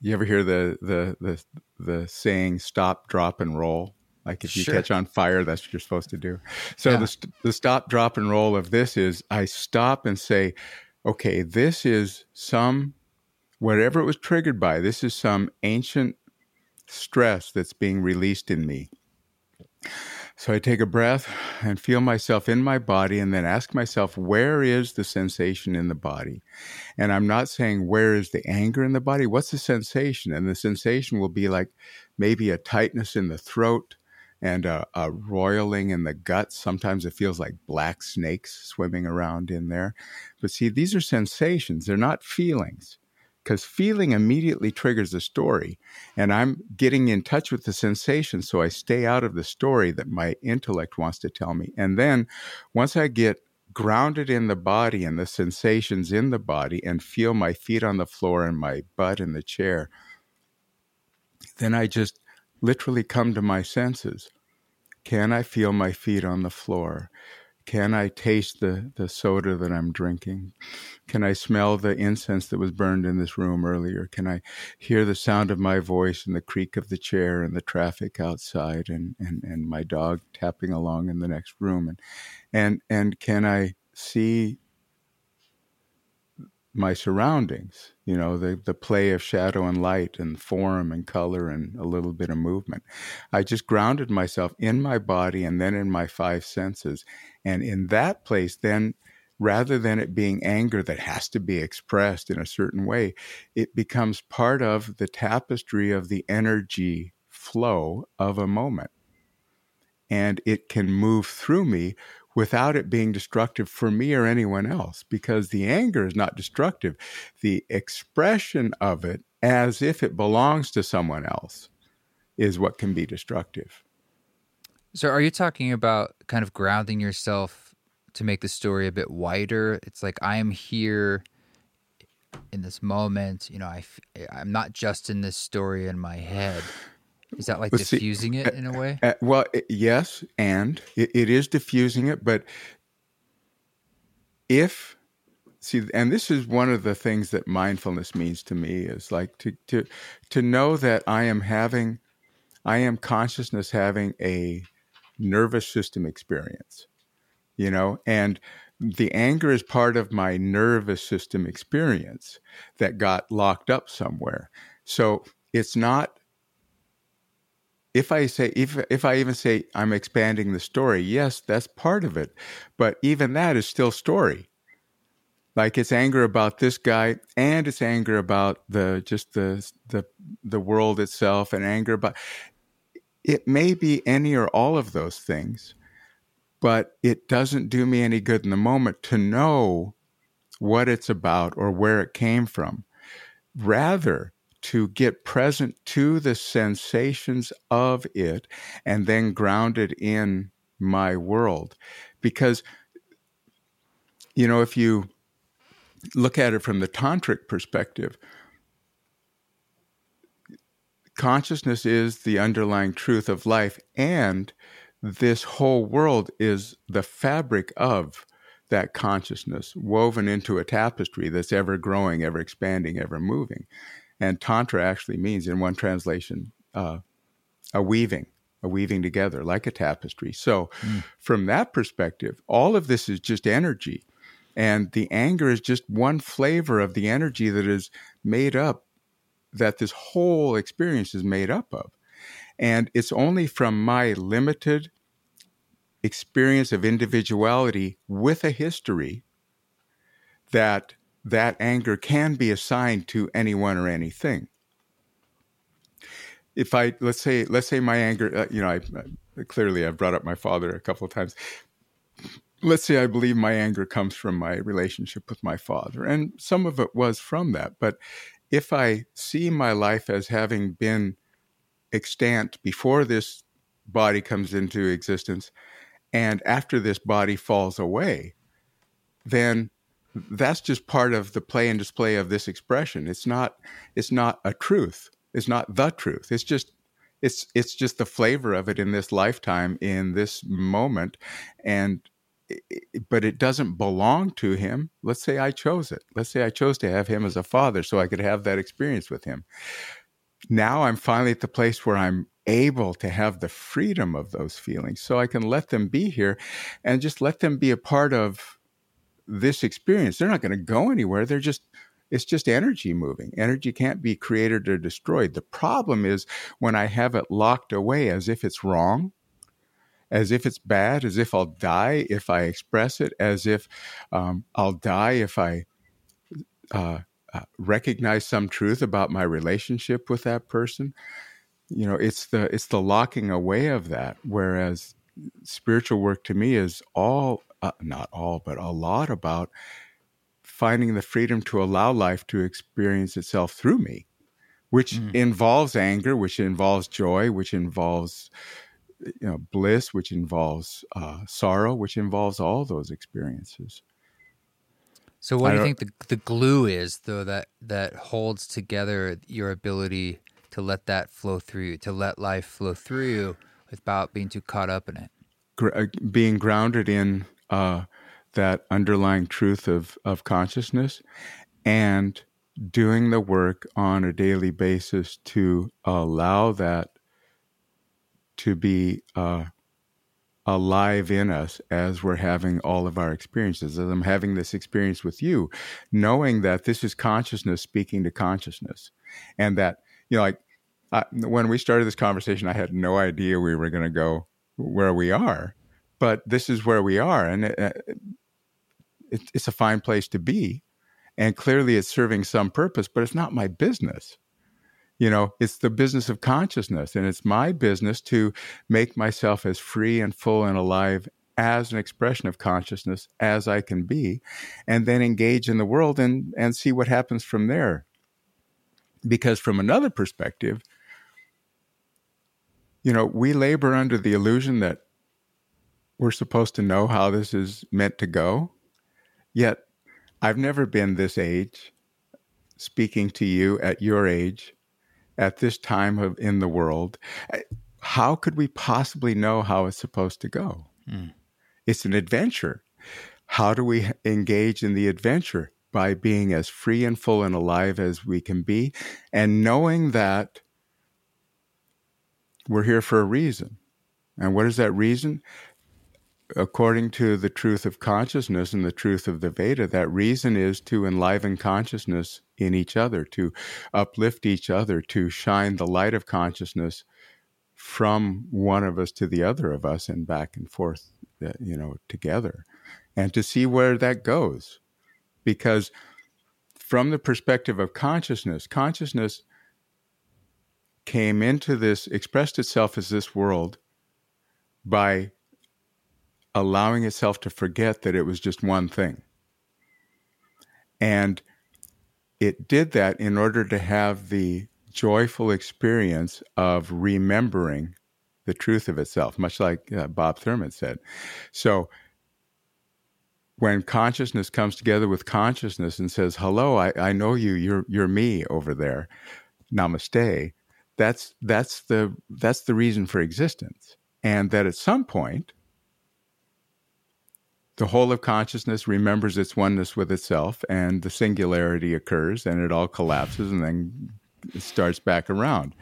you ever hear the the the the saying stop drop and roll like if you sure. catch on fire that's what you're supposed to do so yeah. the the stop drop and roll of this is I stop and say okay this is some whatever it was triggered by this is some ancient stress that's being released in me so I take a breath and feel myself in my body and then ask myself, where is the sensation in the body? And I'm not saying, where is the anger in the body? What's the sensation? And the sensation will be like maybe a tightness in the throat and a, a roiling in the gut. Sometimes it feels like black snakes swimming around in there. But see, these are sensations, they're not feelings because feeling immediately triggers the story and i'm getting in touch with the sensation so i stay out of the story that my intellect wants to tell me. And then once i get grounded in the body and the sensations in the body and feel my feet on the floor and my butt in the chair then i just literally come to my senses. Can i feel my feet on the floor can I taste the, the soda that I'm drinking? Can I smell the incense that was burned in this room earlier? Can I hear the sound of my voice and the creak of the chair and the traffic outside and, and, and my dog tapping along in the next room? And, and, and can I see my surroundings, you know, the, the play of shadow and light and form and color and a little bit of movement. I just grounded myself in my body and then in my five senses. And in that place, then rather than it being anger that has to be expressed in a certain way, it becomes part of the tapestry of the energy flow of a moment. And it can move through me without it being destructive for me or anyone else because the anger is not destructive. The expression of it as if it belongs to someone else is what can be destructive. So, are you talking about kind of grounding yourself to make the story a bit wider? It's like I am here in this moment. You know, I I'm not just in this story in my head. Is that like diffusing see, it in a way? Uh, well, yes, and it, it is diffusing it, but if see and this is one of the things that mindfulness means to me is like to to to know that i am having i am consciousness having a nervous system experience you know and the anger is part of my nervous system experience that got locked up somewhere so it's not if I say if if I even say I'm expanding the story, yes, that's part of it. But even that is still story. Like it's anger about this guy and it's anger about the just the the the world itself and anger about it may be any or all of those things, but it doesn't do me any good in the moment to know what it's about or where it came from. Rather, to get present to the sensations of it and then grounded in my world. Because, you know, if you look at it from the tantric perspective, consciousness is the underlying truth of life, and this whole world is the fabric of that consciousness woven into a tapestry that's ever growing, ever expanding, ever moving. And Tantra actually means, in one translation, uh, a weaving, a weaving together like a tapestry. So, mm. from that perspective, all of this is just energy. And the anger is just one flavor of the energy that is made up, that this whole experience is made up of. And it's only from my limited experience of individuality with a history that that anger can be assigned to anyone or anything. If I let's say let's say my anger, uh, you know, I, I, clearly I've brought up my father a couple of times. let's say I believe my anger comes from my relationship with my father, and some of it was from that. But if I see my life as having been extant before this body comes into existence and after this body falls away, then that's just part of the play and display of this expression. It's not it's not a truth. It's not the truth. It's just it's it's just the flavor of it in this lifetime in this moment and but it doesn't belong to him. Let's say I chose it. Let's say I chose to have him as a father so I could have that experience with him. Now I'm finally at the place where I'm able to have the freedom of those feelings so I can let them be here and just let them be a part of this experience. They're not going to go anywhere. They're just it's just energy moving. Energy can't be created or destroyed. The problem is when I have it locked away as if it's wrong as if it's bad, as if I'll die if I express it, as if um, I'll die if I uh, uh, recognize some truth about my relationship with that person. You know, it's the it's the locking away of that. Whereas spiritual work to me is all, uh, not all, but a lot about finding the freedom to allow life to experience itself through me, which mm. involves anger, which involves joy, which involves you know, bliss, which involves uh, sorrow, which involves all those experiences. So, what do you think the the glue is, though, that that holds together your ability to let that flow through you, to let life flow through you without being too caught up in it? Uh, being grounded in uh, that underlying truth of of consciousness, and doing the work on a daily basis to allow that to be uh, alive in us as we're having all of our experiences. As I'm having this experience with you, knowing that this is consciousness speaking to consciousness, and that you know, like I, when we started this conversation, I had no idea we were going to go where we are, but this is where we are, and it, it, it's a fine place to be, and clearly it's serving some purpose, but it's not my business you know it's the business of consciousness and it's my business to make myself as free and full and alive as an expression of consciousness as i can be and then engage in the world and and see what happens from there. Because from another perspective you know we labor under the illusion that we're supposed to know how this is meant to go yet i've never been this age speaking to you at your age at this time of in the world, how could we possibly know how it's supposed to go? Mm. It's an adventure. How do we engage in the adventure? By being as free and full and alive as we can be, and knowing that we're here for a reason. And what is that reason? According to the truth of consciousness and the truth of the Veda, that reason is to enliven consciousness in each other, to uplift each other, to shine the light of consciousness from one of us to the other of us and back and forth, uh, you know, together, and to see where that goes. Because from the perspective of consciousness, consciousness came into this, expressed itself as this world by allowing itself to forget that it was just one thing. And it did that in order to have the joyful experience of remembering the truth of itself, much like uh, Bob Thurman said. So, when consciousness comes together with consciousness and says, "Hello, I, I know you. You're you're me over there. Namaste." That's that's the that's the reason for existence, and that at some point the whole of consciousness remembers its oneness with itself, and the singularity occurs, and it all collapses, and then it starts back around.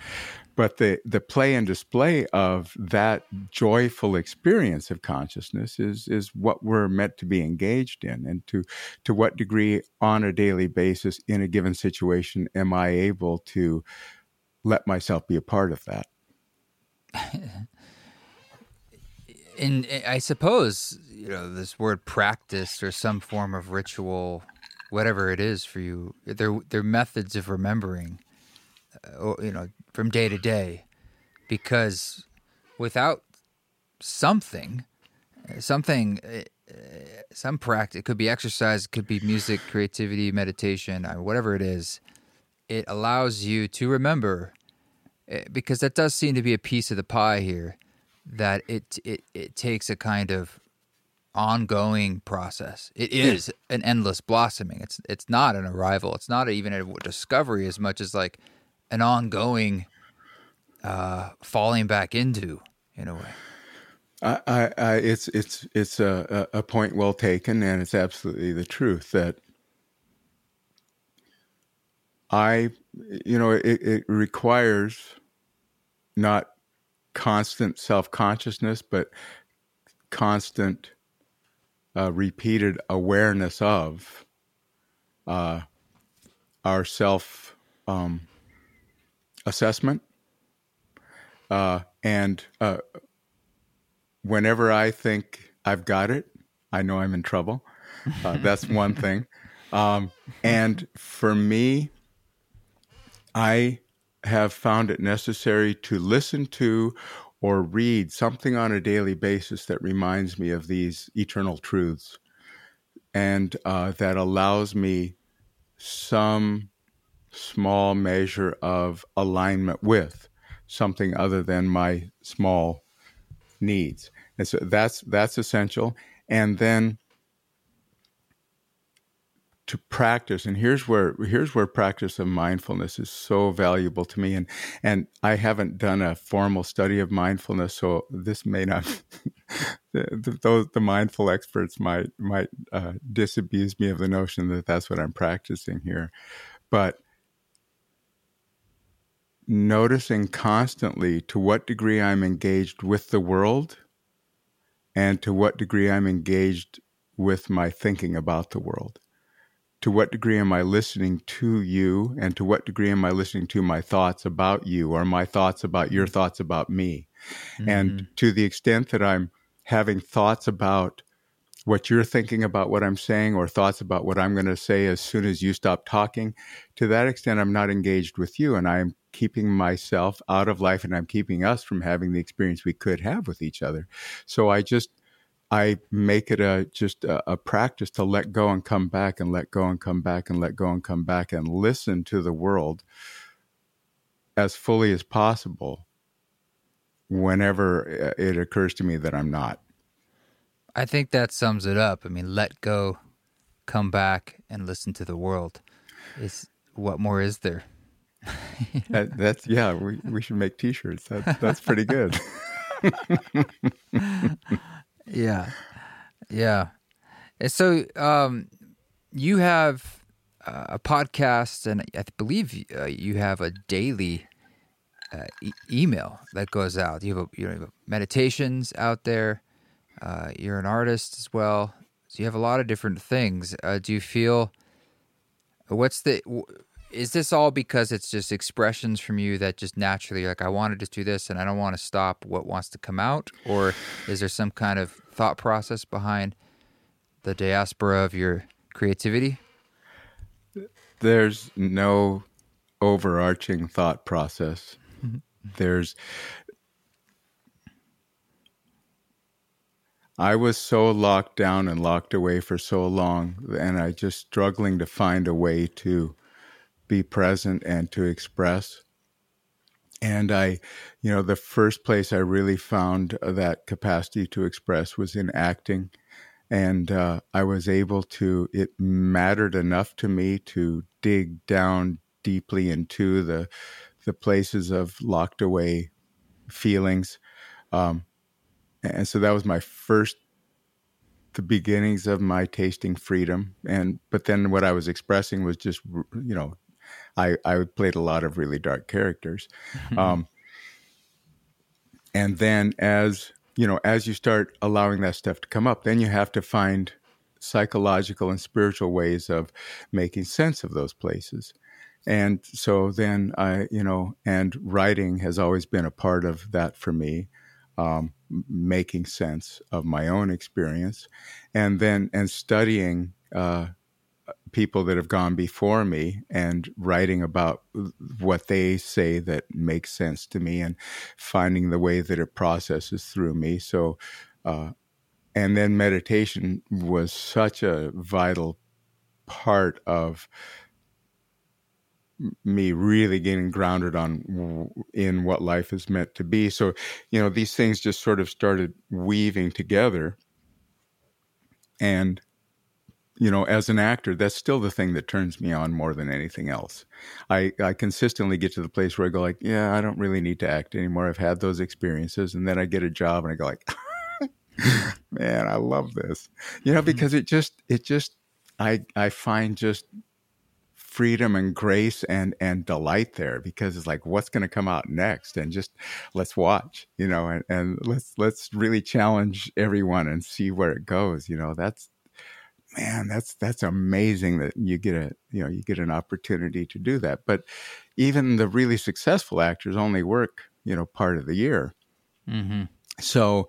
But the, the play and display of that joyful experience of consciousness is, is what we're meant to be engaged in. And to, to what degree, on a daily basis, in a given situation, am I able to let myself be a part of that? and I suppose you know this word practice or some form of ritual, whatever it is for you. They're they're methods of remembering, uh, you know, from day to day, because without something, something some practice. It could be exercise, it could be music, creativity, meditation, uh, whatever it is. It allows you to remember, eh, because that does seem to be a piece of the pie here. That it it it takes a kind of ongoing process. It is an endless blossoming. It's it's not an arrival. It's not even a discovery as much as like an ongoing uh, falling back into in a way. I, I, I it's it's it's a, a point well taken, and it's absolutely the truth that I, you know, it, it requires not constant self consciousness, but constant, uh, repeated awareness of uh, our self um, assessment uh, and uh, whenever I think I've got it, I know I'm in trouble. Uh, that's one thing. Um, and for me, I have found it necessary to listen to or read something on a daily basis that reminds me of these eternal truths and uh, that allows me some small measure of alignment with something other than my small needs. And so that's that's essential. And then to practice. And here's where here's where practice of mindfulness is so valuable to me. And and I haven't done a formal study of mindfulness so this may not the, those the mindful experts might might uh, disabuse me of the notion that that's what I'm practicing here. But noticing constantly to what degree I'm engaged with the world and to what degree I'm engaged with my thinking about the world. To what degree am I listening to you, and to what degree am I listening to my thoughts about you or my thoughts about your thoughts about me? Mm-hmm. And to the extent that I'm having thoughts about what you're thinking about what I'm saying or thoughts about what I'm going to say as soon as you stop talking, to that extent, I'm not engaged with you and I'm keeping myself out of life and I'm keeping us from having the experience we could have with each other. So I just, I make it a just a, a, practice to let go and come back and let go and come back and let go and come back and listen to the world as fully as possible whenever uh, it occurs to me that I'm not. I think that sums it up. I mean, let go, come back, and listen to the world. Is what more is there? that, that's yeah. We we should make T-shirts. That, that's pretty good. yeah, yeah. And so, um, you have uh, a podcast, and I believe uh, you have a daily uh, e- email that goes out. You have, a, you have meditations out there. Uh, you're an artist as well, so you have a lot of different things. Uh, do you feel what's the is this all because it's just expressions from you that just naturally like I want to just do this and I don't want to stop what wants to come out, or is there some kind of thought process behind the diaspora of your creativity? There's no overarching thought process. Mm-hmm. There's I was so locked down and locked away for so long, and I just struggling to find a way to be present and to express. And I, you know, the first place I really found that capacity to express was in acting. And uh, I was able to, it mattered enough to me to dig down deeply into the, the places of locked away feelings. Um, and so that was my first the beginnings of my tasting freedom and but then what i was expressing was just you know i i played a lot of really dark characters. Mm-hmm. um, and then as you know as you start allowing that stuff to come up then you have to find psychological and spiritual ways of making sense of those places. And so then i you know and writing has always been a part of that for me um, making sense of my own experience, and then and studying uh, people that have gone before me and writing about what they say that makes sense to me, and finding the way that it processes through me. So. Uh, and then meditation was such a vital part of me really getting grounded on in what life is meant to be so you know these things just sort of started weaving together and you know as an actor that's still the thing that turns me on more than anything else. I i consistently get to the place where i go like yeah i don't really need to act anymore. I've had those experiences. And then i get a job and i go like man i love this. You know mm-hmm. because it just it just i i find just freedom and grace and and delight there because it's like what's going to come out next? And just let's watch you know and, and let's let's really challenge everyone and see where it goes you know? That's man that's that's amazing that you get a you know you get an opportunity to do that but even the really successful actors only work you know part of the year mm-hmm. so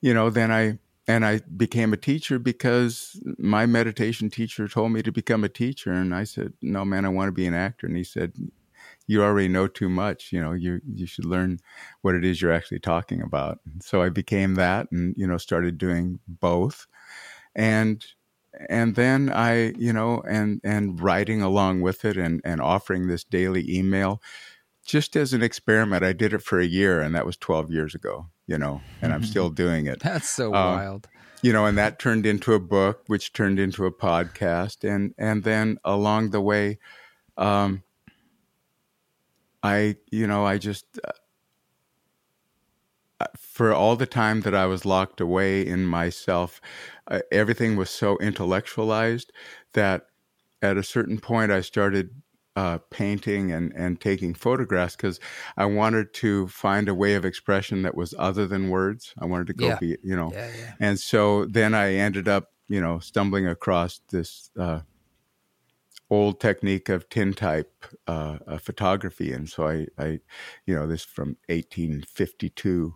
you know then i and I became a teacher because my meditation teacher told me to become a teacher. And I said, no, man, I want to be an actor. And he said, you already know too much. You know, you, you should learn what it is you're actually talking about. So I became that and, you know, started doing both. And, and then I, you know, and, and writing along with it and, and offering this daily email just as an experiment. I did it for a year and that was 12 years ago you know, and I'm still doing it. That's so um, wild. You know, and that turned into a book, which turned into a podcast, and and then along the way, um, I you know I just uh, uh for all the time that I was locked away in myself, uh, everything was so intellectualized that at a certain point I started uh, painting and, and taking photographs because I wanted to find a way of expression that was other than words. I wanted to go yeah. be, you know, yeah, yeah. and so then I ended up, you know, stumbling across this uh, old technique of tintype uh, photography, and so I, I, you know, this from 1852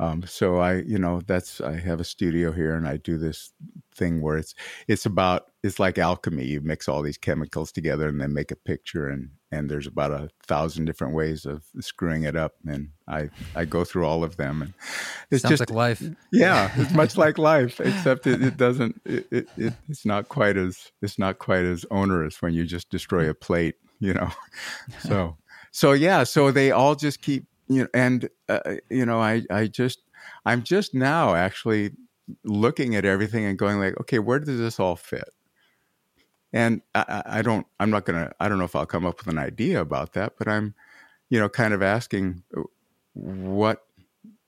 um, so I, you know, that's I have a studio here, and I do this thing where it's it's about it's like alchemy. You mix all these chemicals together and then make a picture, and and there's about a thousand different ways of screwing it up, and I I go through all of them, and it's Sounds just like life. Yeah, it's much like life, except it, it doesn't. It, it, it, it's not quite as it's not quite as onerous when you just destroy a plate, you know. So so yeah, so they all just keep you know, and uh, uh, you know, I I just I'm just now actually looking at everything and going like, okay, where does this all fit? And I, I don't, I'm not gonna, I don't know if I'll come up with an idea about that, but I'm, you know, kind of asking uh, what,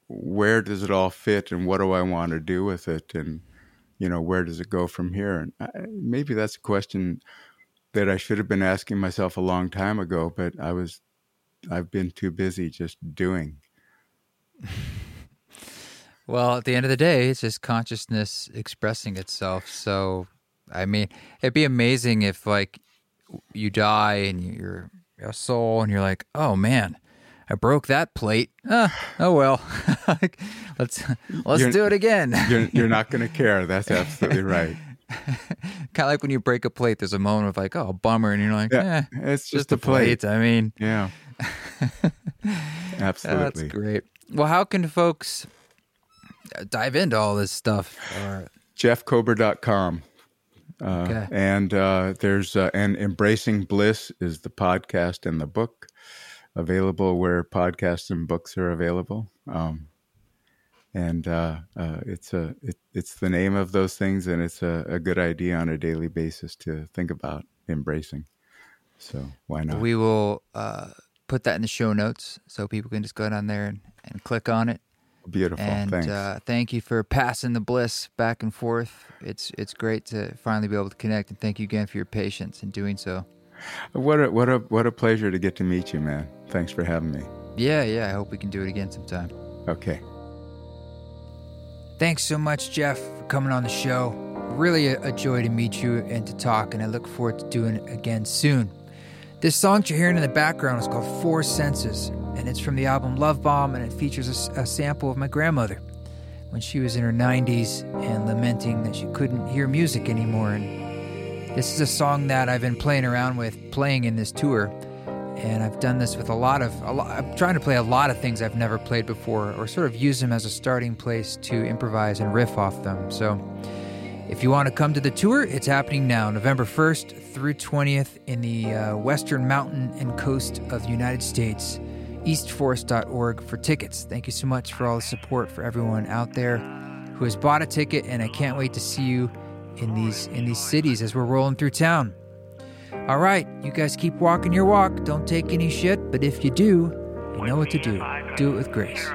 where does it all fit, and what do I want to do with it, and you know, where does it go from here? And I, maybe that's a question that I should have been asking myself a long time ago, but I was I've been too busy just doing. well, at the end of the day, it's just consciousness expressing itself. So, I mean, it'd be amazing if like you die and you're a soul and you're like, oh man, I broke that plate. Uh, oh well, let's let's you're, do it again. you're, you're not going to care. That's absolutely right. kind of like when you break a plate. There's a moment of like, oh bummer, and you're like, yeah, eh, it's just, just a plate. plate. I mean, yeah. Absolutely. That's great. Well, how can folks dive into all this stuff? Or... JeffKober.com. Uh, okay. And uh, there's uh, and Embracing Bliss is the podcast and the book available where podcasts and books are available. Um, and uh, uh, it's a it, it's the name of those things, and it's a, a good idea on a daily basis to think about embracing. So why not? We will uh, put that in the show notes so people can just go down there and, and click on it. Beautiful. And Thanks. Uh, thank you for passing the bliss back and forth. It's it's great to finally be able to connect, and thank you again for your patience in doing so. What a what a what a pleasure to get to meet you, man. Thanks for having me. Yeah, yeah. I hope we can do it again sometime. Okay. Thanks so much, Jeff, for coming on the show. Really a, a joy to meet you and to talk, and I look forward to doing it again soon. This song that you're hearing in the background is called Four Senses, and it's from the album Love Bomb, and it features a, a sample of my grandmother when she was in her 90s and lamenting that she couldn't hear music anymore. And this is a song that I've been playing around with, playing in this tour, and I've done this with a lot of. A lot, I'm trying to play a lot of things I've never played before, or sort of use them as a starting place to improvise and riff off them. So, if you want to come to the tour, it's happening now, November 1st through 20th in the uh, western mountain and coast of the United States. Eastforest.org for tickets. Thank you so much for all the support for everyone out there who has bought a ticket, and I can't wait to see you in these in these cities as we're rolling through town. All right, you guys keep walking your walk. Don't take any shit, but if you do, you know what to do. Do it with grace.